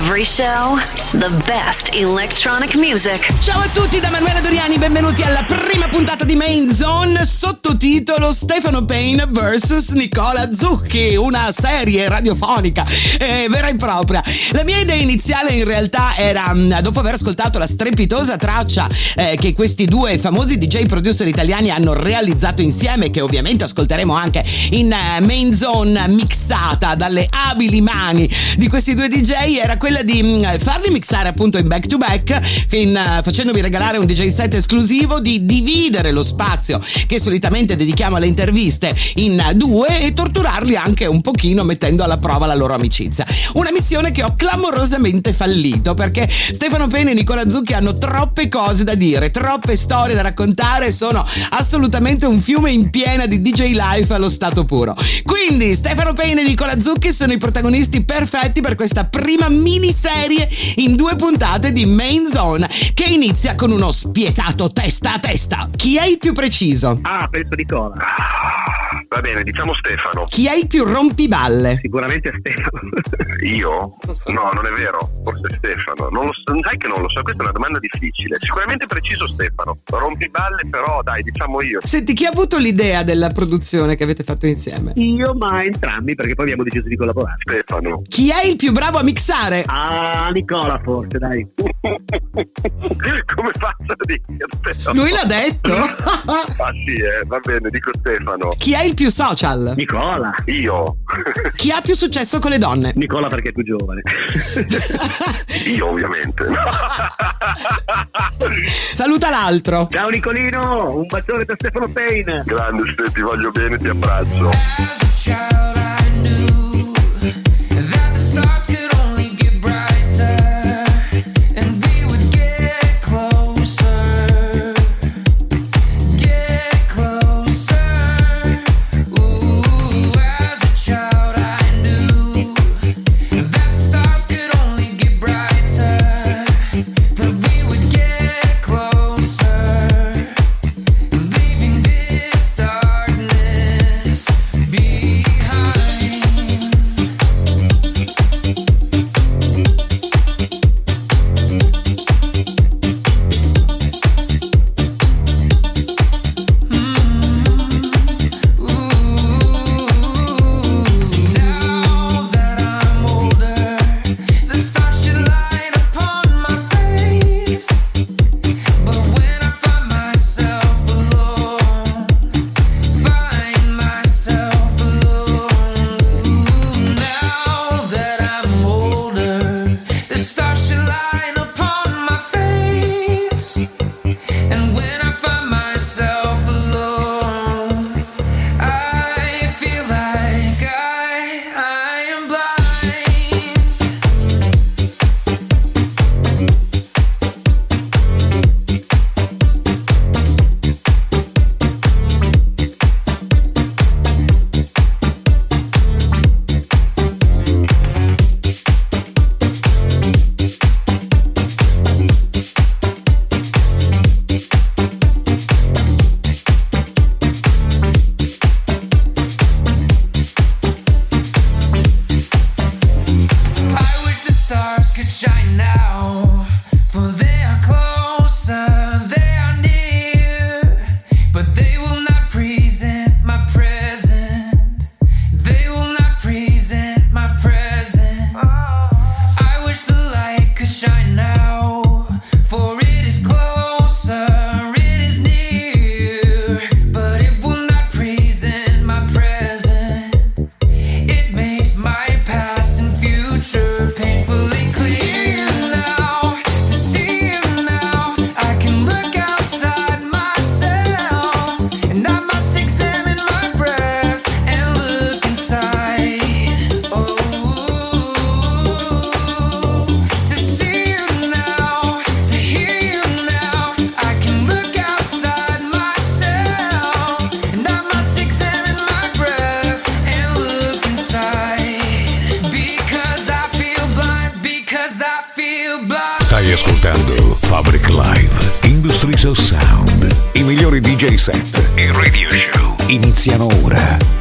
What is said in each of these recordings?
Every show, the best electronic music. Ciao a tutti da Manuela Doriani, benvenuti alla prima puntata di Main Zone, sottotitolo Stefano Payne vs Nicola Zucchi, una serie radiofonica eh, vera e propria. La mia idea iniziale in realtà era, mm, dopo aver ascoltato la strepitosa traccia eh, che questi due famosi DJ producer italiani hanno realizzato insieme, che ovviamente ascolteremo anche in uh, Main Zone mixata dalle abili mani di questi due DJ, era quella di mh, mm, farli mixare appunto in back to back, in, uh, facendomi regalare un DJ set esclusivo, di dividere lo spazio che solitamente dedichiamo alle interviste in due e torturarli anche un pochino mettendo alla prova la loro amicizia. Una missione che ho clamorosamente fallito perché Stefano Pena e Nicola Zucchi hanno troppe cose da dire, troppe storie da raccontare, sono assolutamente un fiume in piena di DJ Life allo stato puro. Quindi Stefano Pena e Nicola Zucchi sono i protagonisti perfetti per questa prima miniserie in due puntate di Main Zone che inizia con uno spietato testa a testa. Chi è il più preciso? Ah, penso Nicola. Va bene, diciamo Stefano. Chi è il più rompiballe? Sicuramente Stefano. Io? No, non è vero. Forse Stefano. Non lo so, sai che non lo so, questa è una domanda difficile. Sicuramente preciso Stefano. Rompiballe, però dai, diciamo io. Senti, chi ha avuto l'idea della produzione che avete fatto insieme? Io, ma entrambi, perché poi abbiamo deciso di collaborare. Stefano. Chi è il più bravo a mixare? Ah, Nicola forse, dai. Come faccio a dirtelo? Lui l'ha detto. ah sì, eh, va bene, dico Stefano. Chi è il più social? Nicola. Io. Chi ha più successo con le donne? Nicola perché è più giovane. io ovviamente. Saluta l'altro. Ciao Nicolino, un bacione da Stefano Payne. Grande, Ste, ti voglio bene, ti abbraccio. Set e radio show iniziano ora.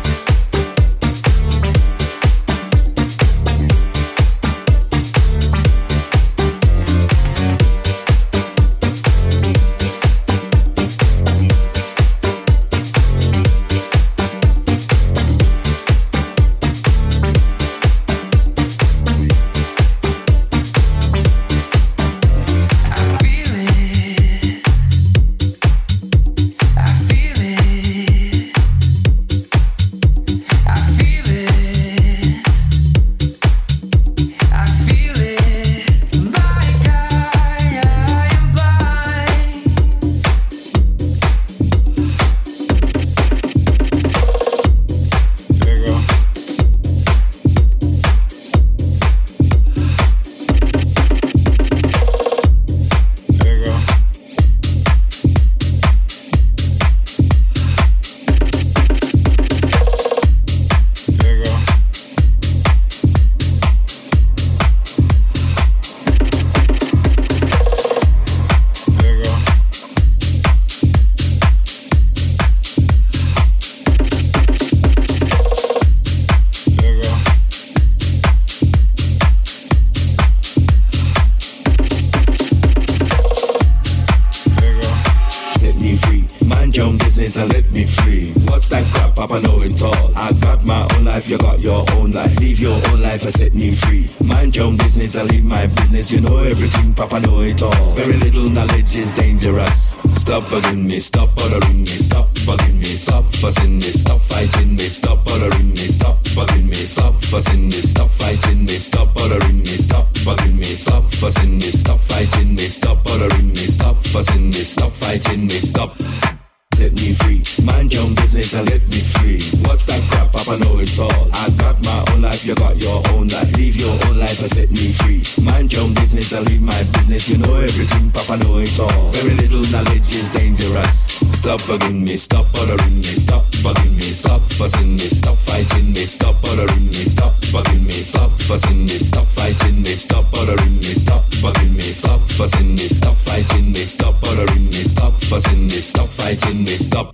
up.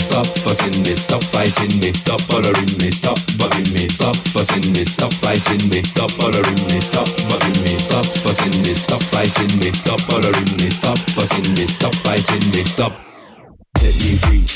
stop fussing me, stop fighting me, stop bothering me, stop bugging me, stop fussing me, stop fighting me, stop bothering me, stop bugging me, stop fussing me, stop fighting me, stop bothering me, stop fussing me, stop fighting me, stop. Set me free,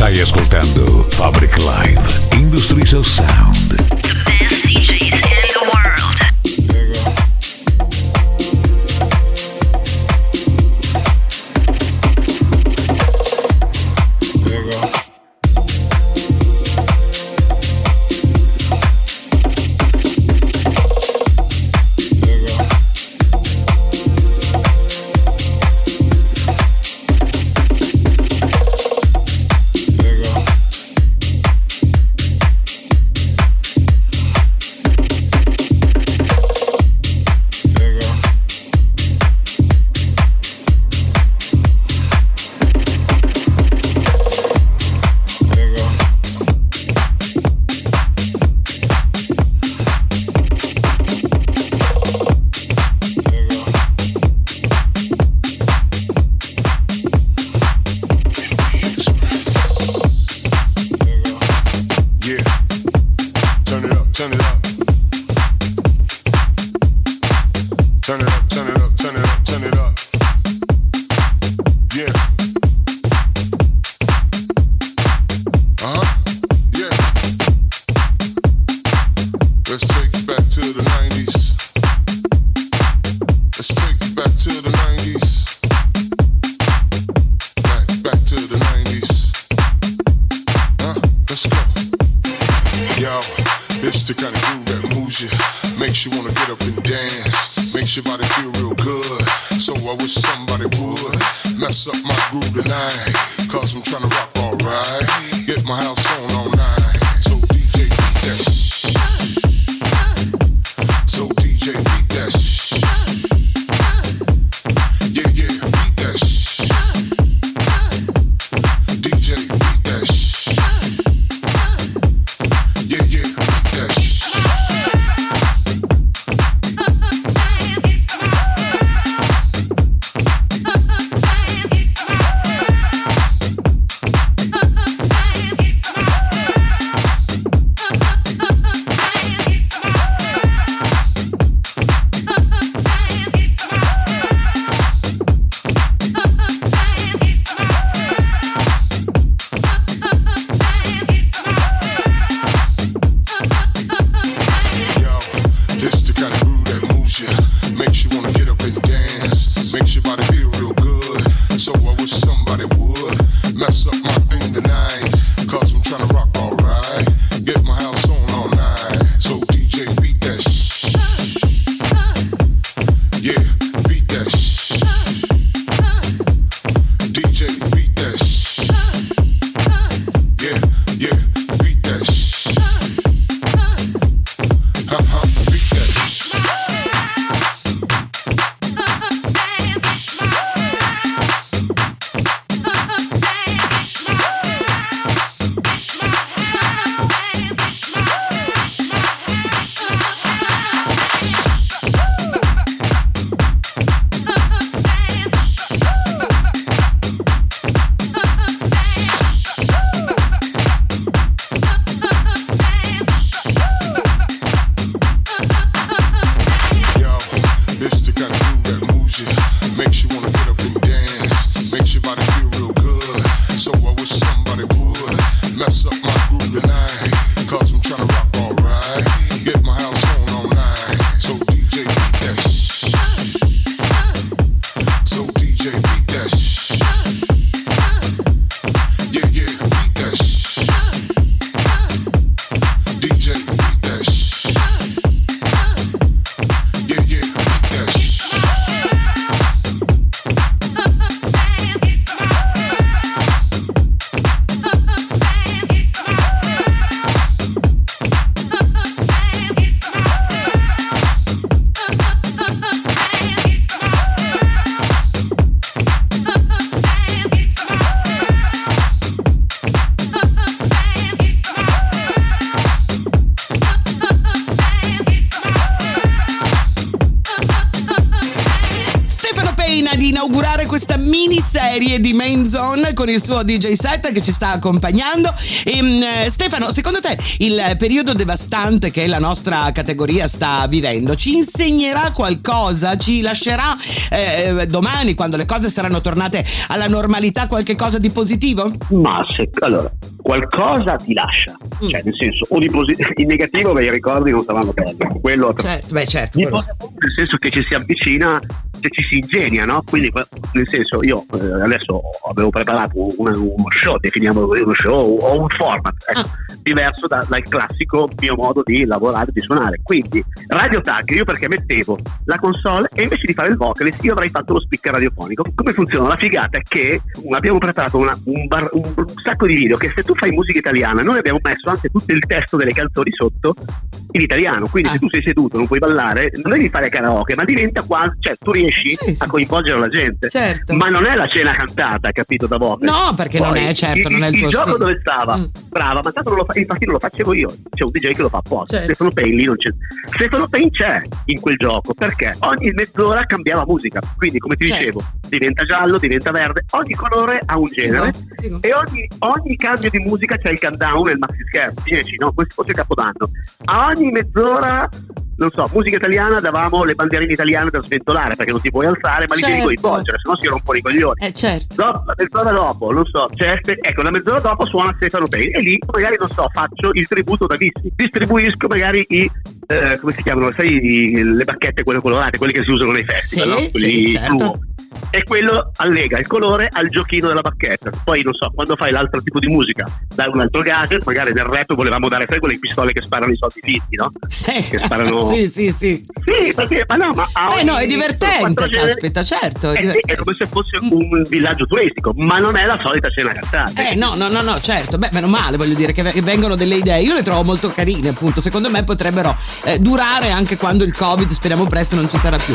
Stai ascoltando Fabric Live Industries of Sound. Best DJs mess up my groove tonight. Cause I'm trying to con il suo DJ set che ci sta accompagnando. E, mm, eh, Stefano, secondo te il periodo devastante che la nostra categoria sta vivendo ci insegnerà qualcosa? Ci lascerà eh, domani, quando le cose saranno tornate alla normalità, qualche cosa di positivo? Ma se, allora, qualcosa ti lascia, Mm. cioè nel senso, o di positivo, in negativo, beh, i ricordi non saranno belli, quello Certo, beh, certo. Di positivo nel senso che ci si avvicina, se ci si ingegna, no? Quindi nel senso io eh, adesso avevo preparato un- uno show, definiamolo così, uno show o un format ecco, diverso da- dal classico mio modo di lavorare, di suonare. Quindi Radio Tag, io perché mettevo la console e invece di fare il vocalist io avrei fatto lo speaker radiofonico. Come funziona? La figata è che abbiamo preparato una- un, bar- un- un sacco di video che se tu fai musica italiana noi abbiamo messo anche tutto il testo delle canzoni sotto in italiano, quindi Ah. se tu sei seduto non puoi ballare, non devi fare karaoke, ma diventa quasi, cioè tu riesci Sì, sì. a coinvolgere la gente. Certo. Ma non è la cena cantata, capito da voce. No, perché non è, certo, non è il tuo gioco stile. dove stava? Mm. Brava, ma tanto non lo fa, infatti non lo facevo io, c'è un DJ che lo fa apposta. Certo. Stefano Payne lì non c'è. Stefano Payne c'è in quel gioco perché ogni mezz'ora cambiava musica. Quindi, come ti Certo. dicevo, diventa giallo, diventa verde, ogni colore ha un genere. Figo. E ogni, ogni cambio di musica c'è il countdown e il maxi scherzo 10, no? Questo fosse Capodanno. A ogni mezz'ora, non so, musica italiana davamo le bandierine italiane da sventolare perché non ti puoi alzare, ma li devi Certo. coinvolgere, se no si rompono i coglioni. Eh, certo. Dopo, la mezz'ora dopo, non so, c'è Ste- ecco, la mezz'ora dopo suona Stefano Payne e lì magari, non so, faccio il tributo da Vissi, distribuisco magari i, eh, come si chiamano, sai, i- le bacchette, quelle colorate, quelle che si usano nei festival, Sì, no? Quelli sì, certo. E quello allega il colore al giochino della bacchetta. Poi, non so, quando fai l'altro tipo di musica, dai un altro gadget, magari nel rap volevamo dare sai quelle pistole che sparano i soldi fitti, no? Sì. Che sparano- sì, sì, sì. Sì, perché, ma no, ma Eh no, è divertente, caspita, certo. è Eh sì, è come se fosse un villaggio turistico, ma non è la solita cena cantata. Eh no, no, no, no, certo, beh, meno male, voglio dire che vengono delle idee, io le trovo molto carine, appunto, secondo me potrebbero eh, durare anche quando il Covid, speriamo presto, non ci sarà più.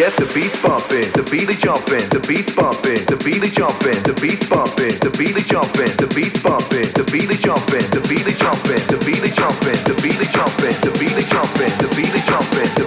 Get the beats bumping, the beat jumping, the beats bumping, the beat jumping, the beats bumping, the beat jumping, the beats bumping, the beat is jumping, the beat jumping, the beat jumping, the beat jumping, the beat jumping, the beat jumping, jumping,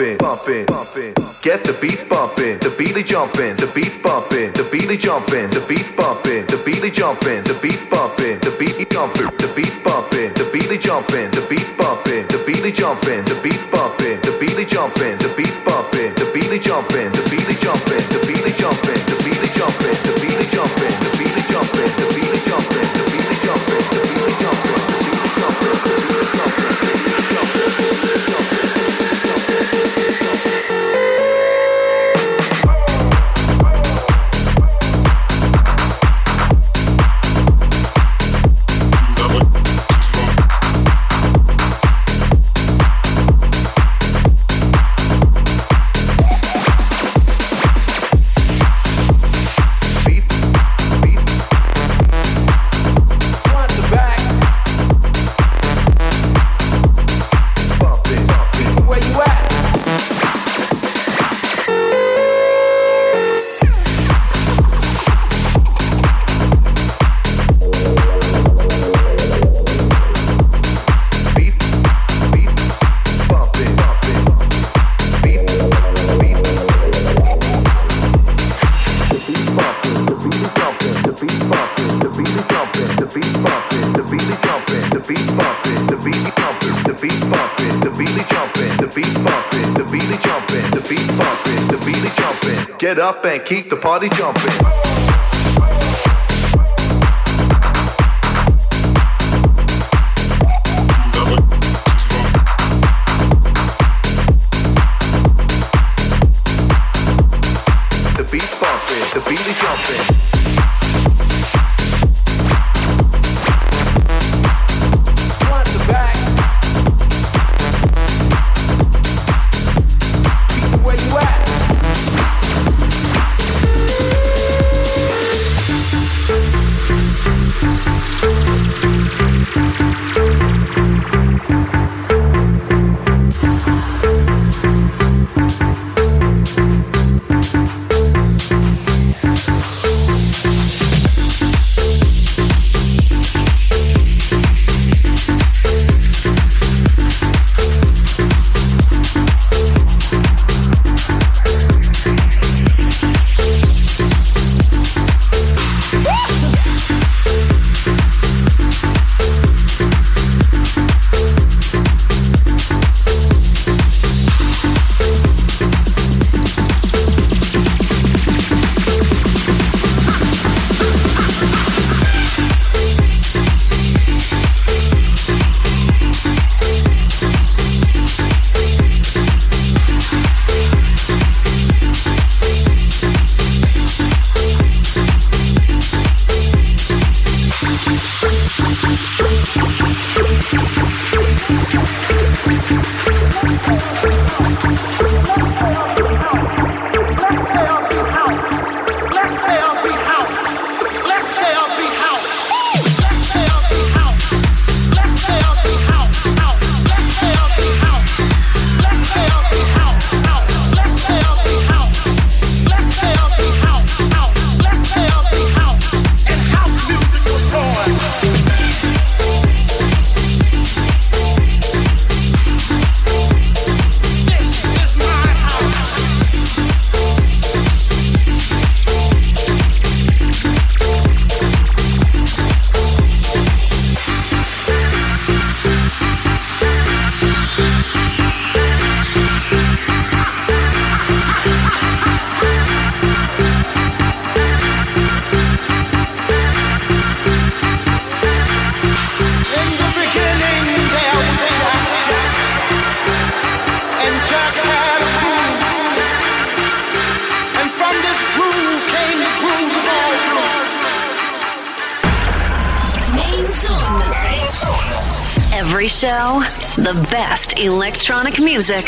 bumping, bumping, bumping. Get the beats bumping, the beatly jumping, the beats bumping, the beatly jumping, the beats bumping, the beatly jumping, the beats bumping, the beatly jumping, the beats bumping, the beatly jumping, the beats bumping, the beatly jumping, the beats bumping, the beatly jumping, the beats bumping, the beatly jumping, the beatly jumping, the beatly jumping, the beatly jumping, the beatly jumping, the beatly jumping, the beatly jumping, the beatly jumping, the beatly jumping, the beatly jumping, the beatly the beat is jumping, the beat bumping, the beat is jumping, the beat bumping, the beat is jumping. Get up and keep the party jumping. Every show, the best electronic music.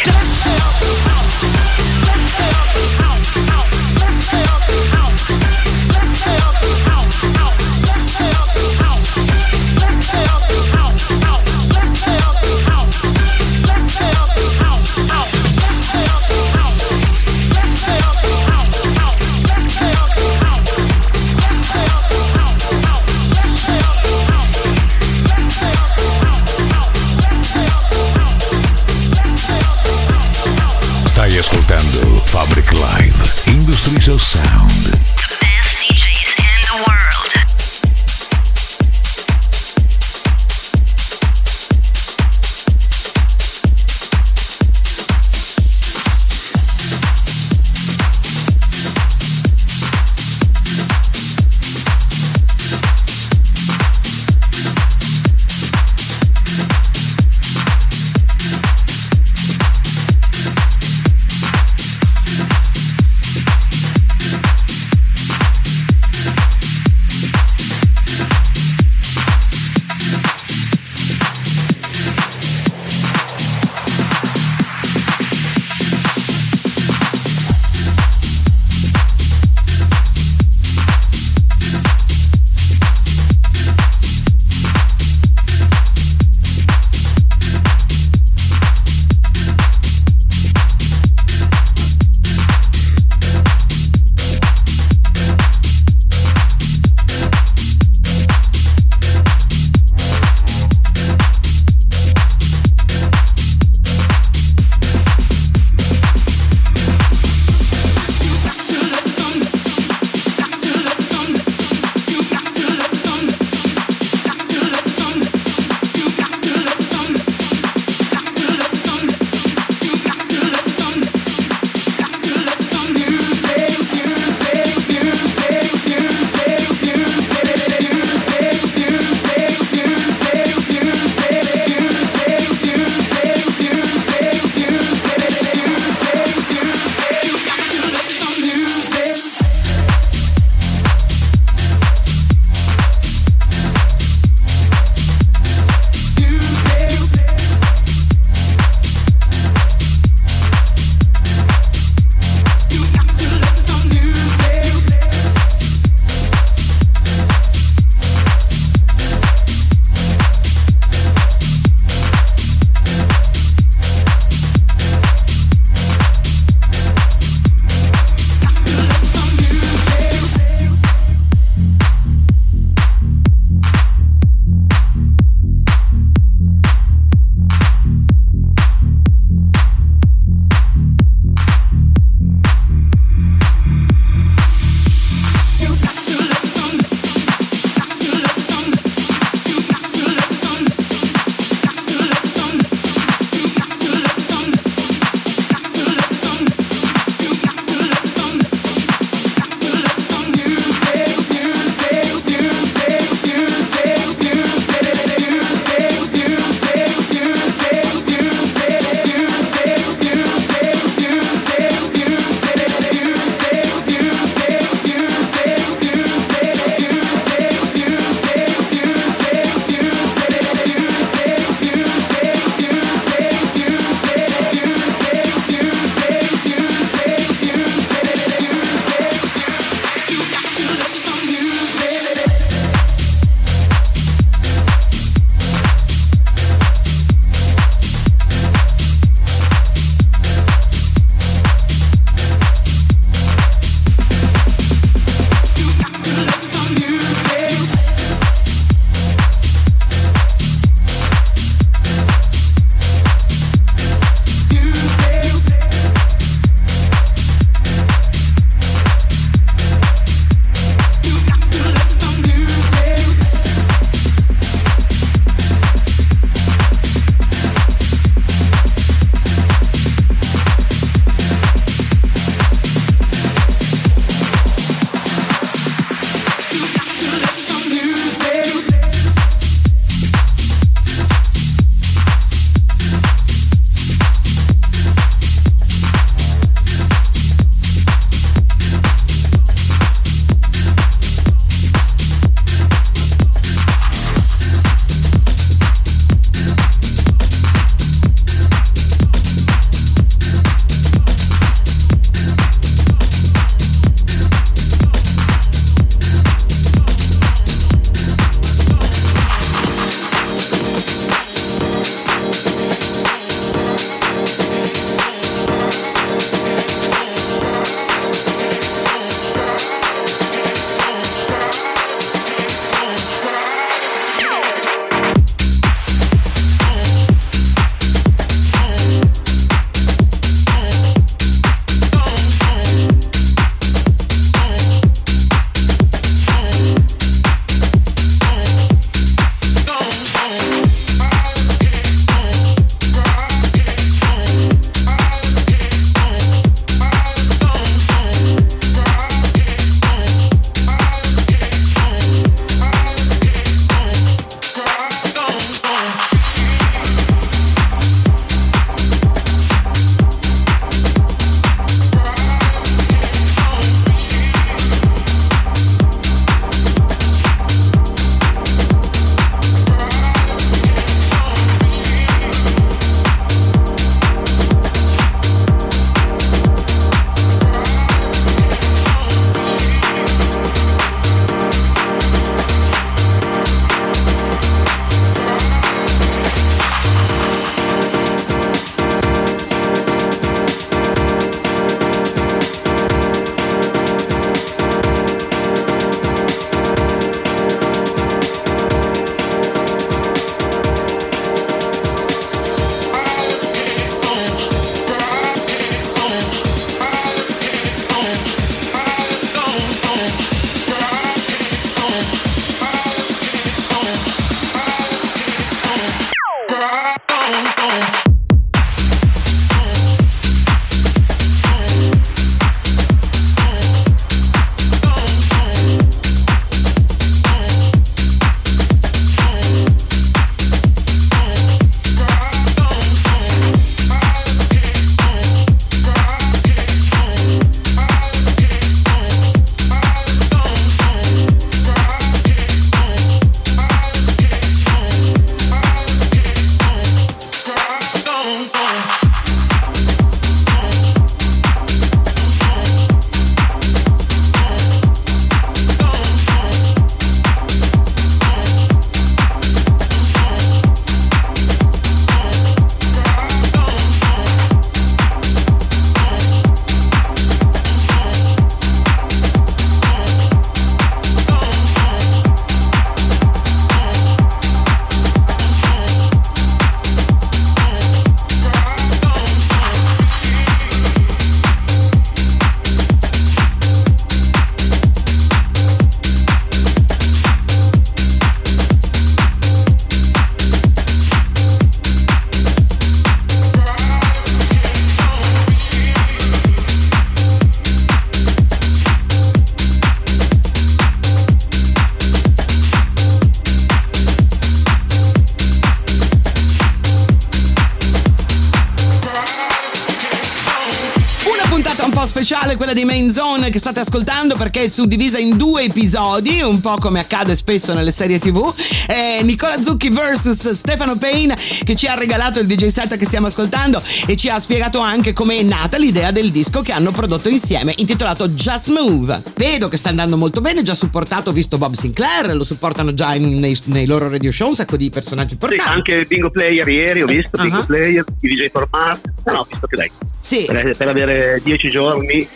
Che state ascoltando perché è suddivisa in due episodi, un po' come accade spesso nelle serie TV. Eh, Nicola Zucchi vs Stefano Payne che ci ha regalato il DJ set che stiamo ascoltando e ci ha spiegato anche come è nata l'idea del disco che hanno prodotto insieme, intitolato Just Move. Vedo che sta andando molto bene, già supportato, ho visto Bob Sinclair, lo supportano già in- nei, nei loro radio show un sacco di personaggi Sì, importanti. anche Bingo Player ieri ho visto, Ah. Bingo Player, i DJ for Mars. No, no, visto che dai. Sì. Per, per avere dieci giorni,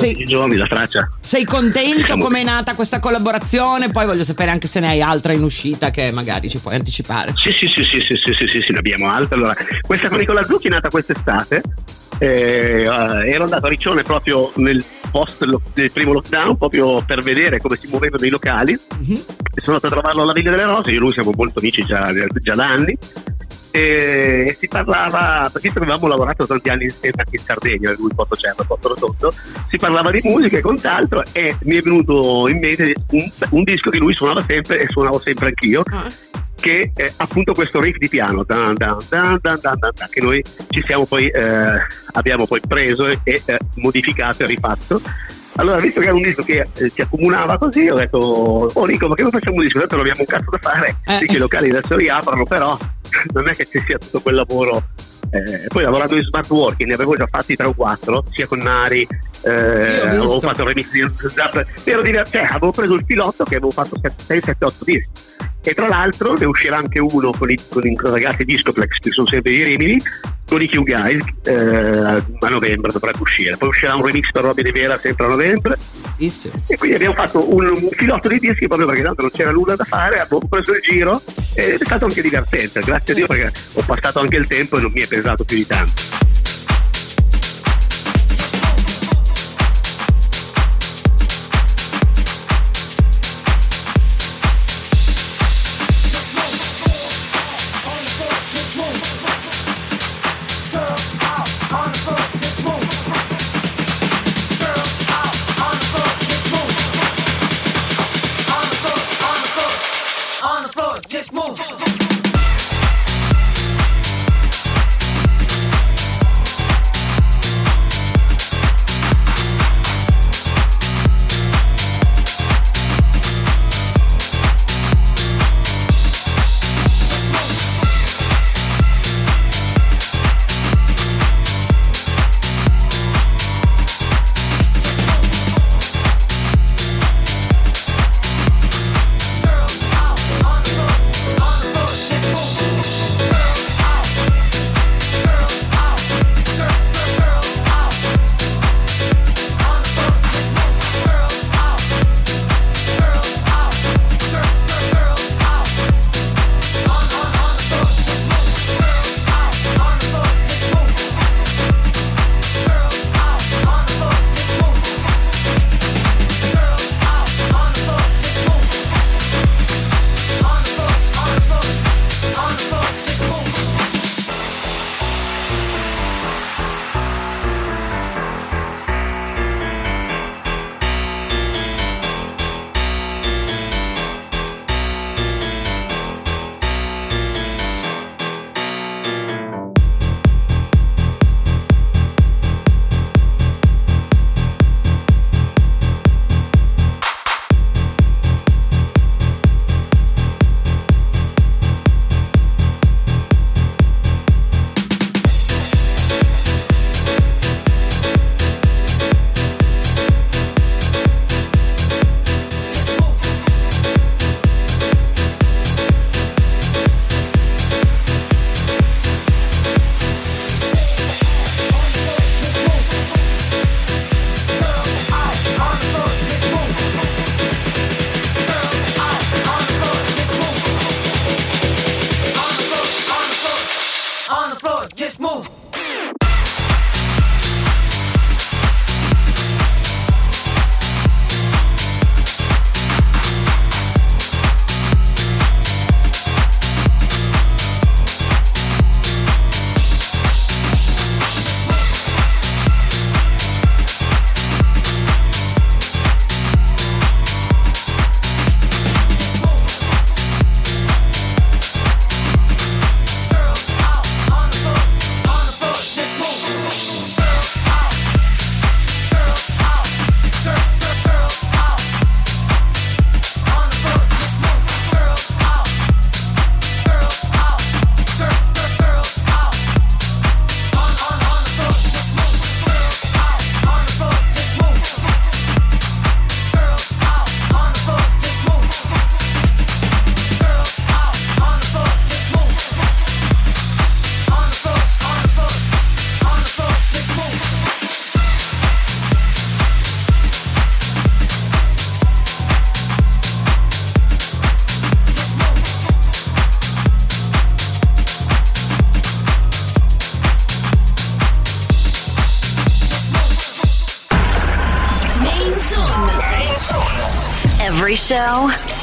10 giorni la traccia. Sei contento come è nata questa collaborazione? Poi voglio sapere anche se ne hai altra in uscita che magari ci puoi anticipare. Sì, sì, sì, sì, sì, sì, sì, sì, sì, ne abbiamo altre. Allora, questa con Nicola Zucchi è nata quest'estate. Eh, ero andato a Riccione proprio nel post del primo lockdown, proprio per vedere come si muovevano i locali. Mhm. E sono andato a trovarlo alla Villa delle Rose, io e lui siamo molto amici già, già da anni. E si parlava, perché avevamo lavorato tanti anni insieme anche in Sardegna, lui Porto Cerno, Porto Rotondo, si parlava di musica e quant'altro e mi è venuto in mente un, un disco che lui suonava sempre e suonavo sempre anch'io Ah. che è appunto questo riff di piano dan, dan, dan, che noi ci siamo poi eh, abbiamo poi preso e eh, modificato e rifatto allora visto che era un disco che eh, si accomunava così ho detto oh Nico ma che non facciamo un disco? Tanto non abbiamo un cazzo da fare. Eh. sì che i locali adesso riaprono però non è che ci sia tutto quel lavoro. Eh, poi lavorando in smart working ne avevo già fatti tre o quattro sia con Nari eh, avevo visto. fatto remix di Zap ero divertente avevo preso il pilotto che avevo fatto 6, 7, 8 dischi e tra l'altro ne uscirà anche uno con i, con i ragazzi Discoplex che sono sempre di Rimini con i Q Guys eh, a novembre dovrebbe uscire poi uscirà un remix per De Vera sempre a novembre Bellissimo. e quindi abbiamo fatto un, un filotto di dischi proprio perché tanto non c'era nulla da fare abbiamo preso il giro ed è stato anche divertente grazie a Dio perché ho passato anche il tempo e non mi è pesato più di tanto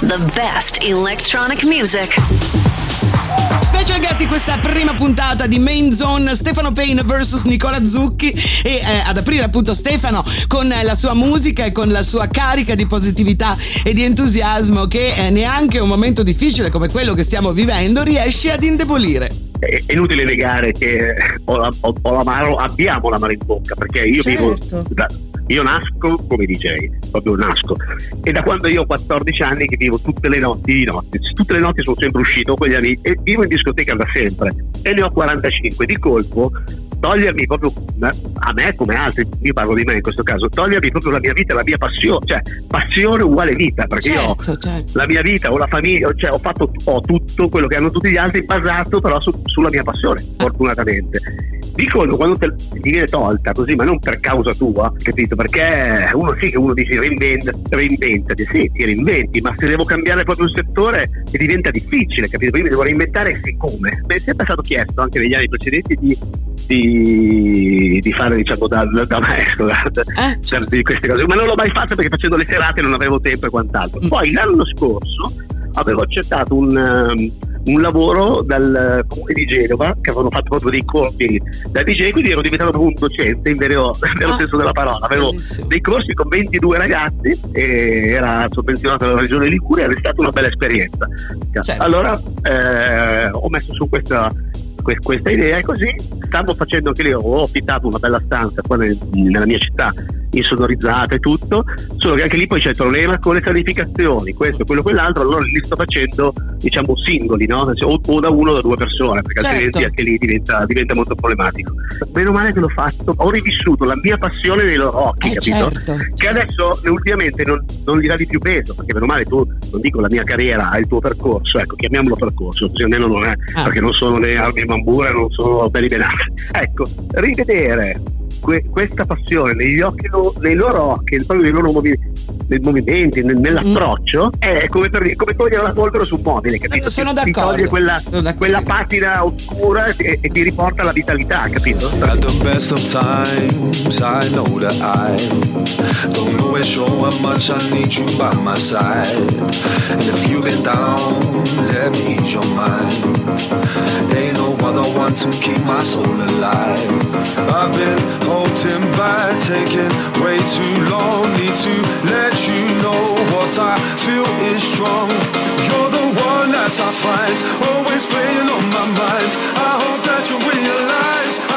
the best electronic music. Special guest di questa prima puntata di Main Zone Stefano Payne vs Nicola Zucchi e eh, ad aprire appunto Stefano con eh, la sua musica e con la sua carica di positività e di entusiasmo che eh, neanche un momento difficile come quello che stiamo vivendo riesce ad indebolire. È inutile negare che ho la- ho- ho l'amaro, abbiamo l'amaro in bocca perché io vivo Certo. da- io nasco come DJ, proprio nasco. E da quando io ho 14 anni che vivo tutte le notti di notte, tutte le notti sono sempre uscito con gli amici e vivo in discoteca da sempre. E ne ho 45. Di colpo togliermi proprio a me come altri, io parlo di me in questo caso, togliermi proprio la mia vita, la mia passione, cioè passione uguale vita, perché io Certo, certo. la mia vita o la famiglia, cioè ho fatto ho tutto quello che hanno tutti gli altri basato però su- sulla mia passione, fortunatamente. Dico quando te, ti viene tolta così, ma non per causa tua, capito? Perché uno sì che uno dice reinventa, reinventati, sì, ti reinventi, ma se devo cambiare proprio il settore diventa difficile, capito? Quindi mi devo reinventare siccome. Mi è sempre stato chiesto anche negli anni precedenti di, di, di fare diciamo da, da maestro da- Eh, certo. di queste cose, ma non l'ho mai fatto perché facendo le serate non avevo tempo e quant'altro. Mm. Poi l'anno scorso avevo accettato un, um, un lavoro dal comune di Genova che avevano fatto proprio dei corsi da DJ, quindi ero diventato proprio un docente in vero, nel vero Ah, senso della parola. Avevo bellissimo. dei corsi con 22 ragazzi e era sovvenzionato dalla regione Liguria ed è stata una bella esperienza. Certo. Allora eh, ho messo su questa, que- questa idea e così stavo facendo anche lì, ho affittato una bella stanza qua nel- nella mia città insonorizzata e tutto, solo che anche lì poi c'è il problema con le sanificazioni, questo, quello, quell'altro, allora li sto facendo diciamo singoli, no? O, o da uno o da due persone, perché Certo. altrimenti anche lì diventa, diventa molto problematico. Meno male che l'ho fatto, ho rivissuto la mia passione nei loro occhi, Eh, capito? certo. che adesso ultimamente non, non gli dà di più peso, perché meno male tu, non dico la mia carriera, il tuo percorso, ecco, chiamiamolo percorso, così almeno non è, Ah. perché non sono né Armi Mambura, non sono Belli Benassi. Ecco, rivedere que- questa passione negli occhi, lo- nei loro occhi, proprio nei loro movi- nei movimenti, nel- nell'approccio, è come, per, come togliere la polvere su un mobile, capito? Eh, sono Ti- ti d'accordo. toglie quella, Sono d'accordo. quella patina oscura e, e ti riporta alla vitalità, capito? At the best of times, I know that I don't know and show how much I need you by my side. And if you've been down, let me ease your mind. Ain't no other one to keep my soul alive. I've been holding back, taking way too long. Need to let you know what I feel is strong. You're the one that I find, always playing on my mind. I hope that you realize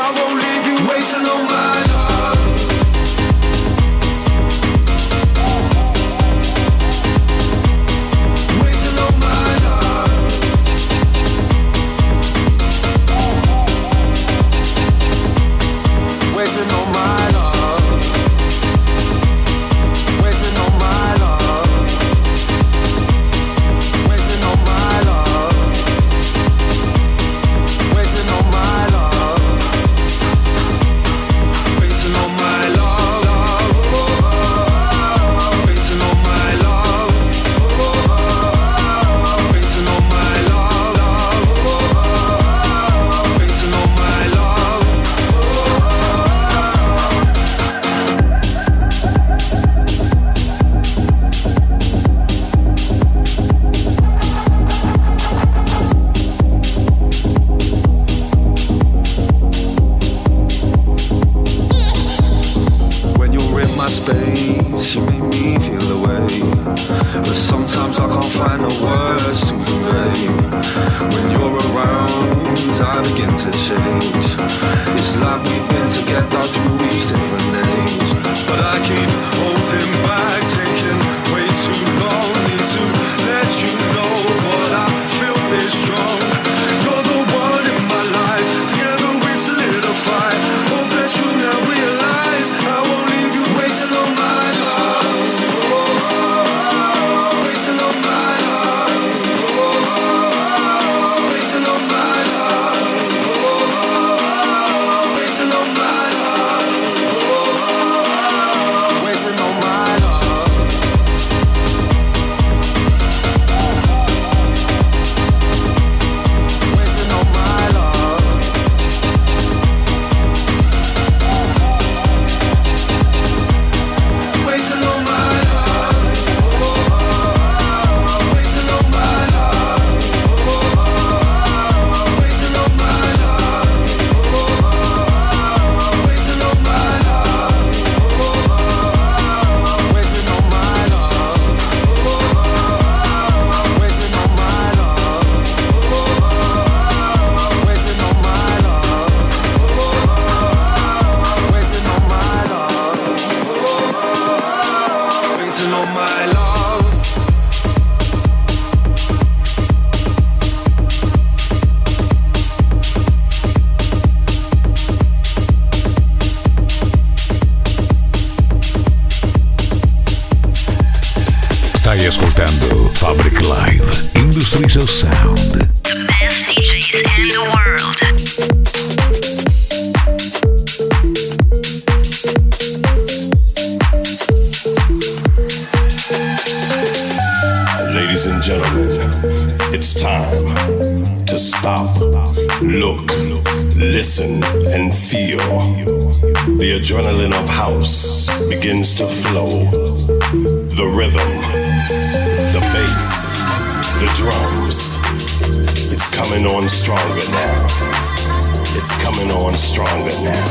It's coming on stronger now.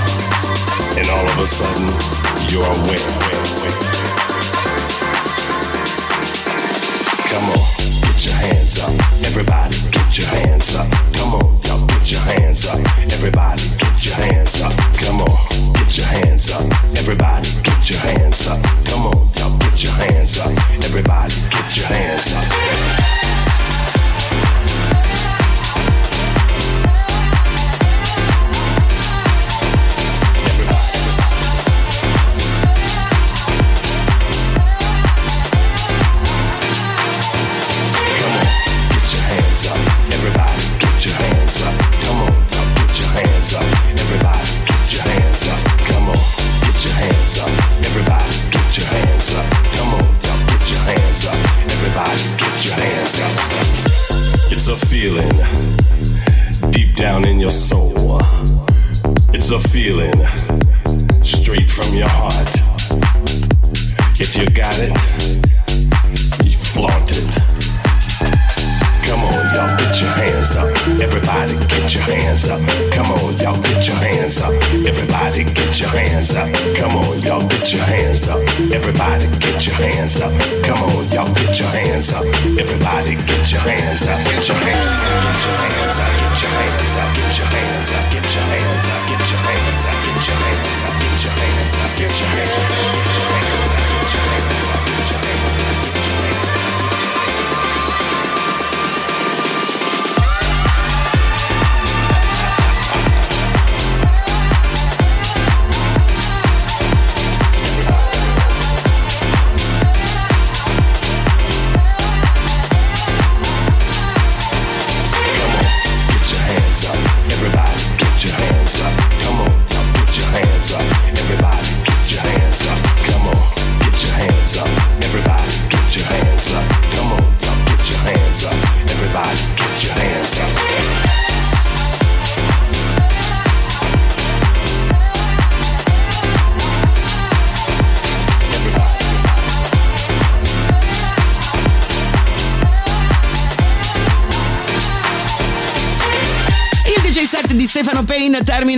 And all of a sudden, you're aware. Come on, get your hands up. Everybody, get your hands up. Come on, y'all, get your hands up. Everybody, get your hands up. Come on, get your hands up. Everybody, get your hands up. Come on, y'all, get your hands up. Everybody, get your hands up. It's a feeling deep down in your soul. It's a feeling straight from your heart. If you got it, Everybody, get your hands up. Come on, y'all, get your hands up. Everybody, get your hands up. Come on, y'all, get your hands up. Everybody, get your hands up. Come on, y'all, get your hands up. Everybody, get your hands up. Get your hands up. Get your hands up. Get your hands up. Get your hands up.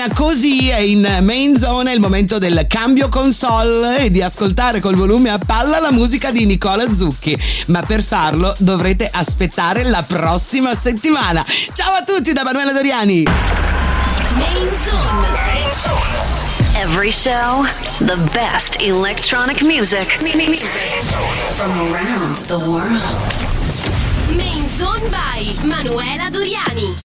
Termina così e in main zone è il momento del cambio console e di ascoltare col volume a palla la musica di Nicola Zucchi. Ma per farlo dovrete aspettare la prossima settimana. Ciao a tutti da Manuela Doriani. Main Zone. Every show, the best electronic music. From around the world. Main Zone by Manuela Doriani.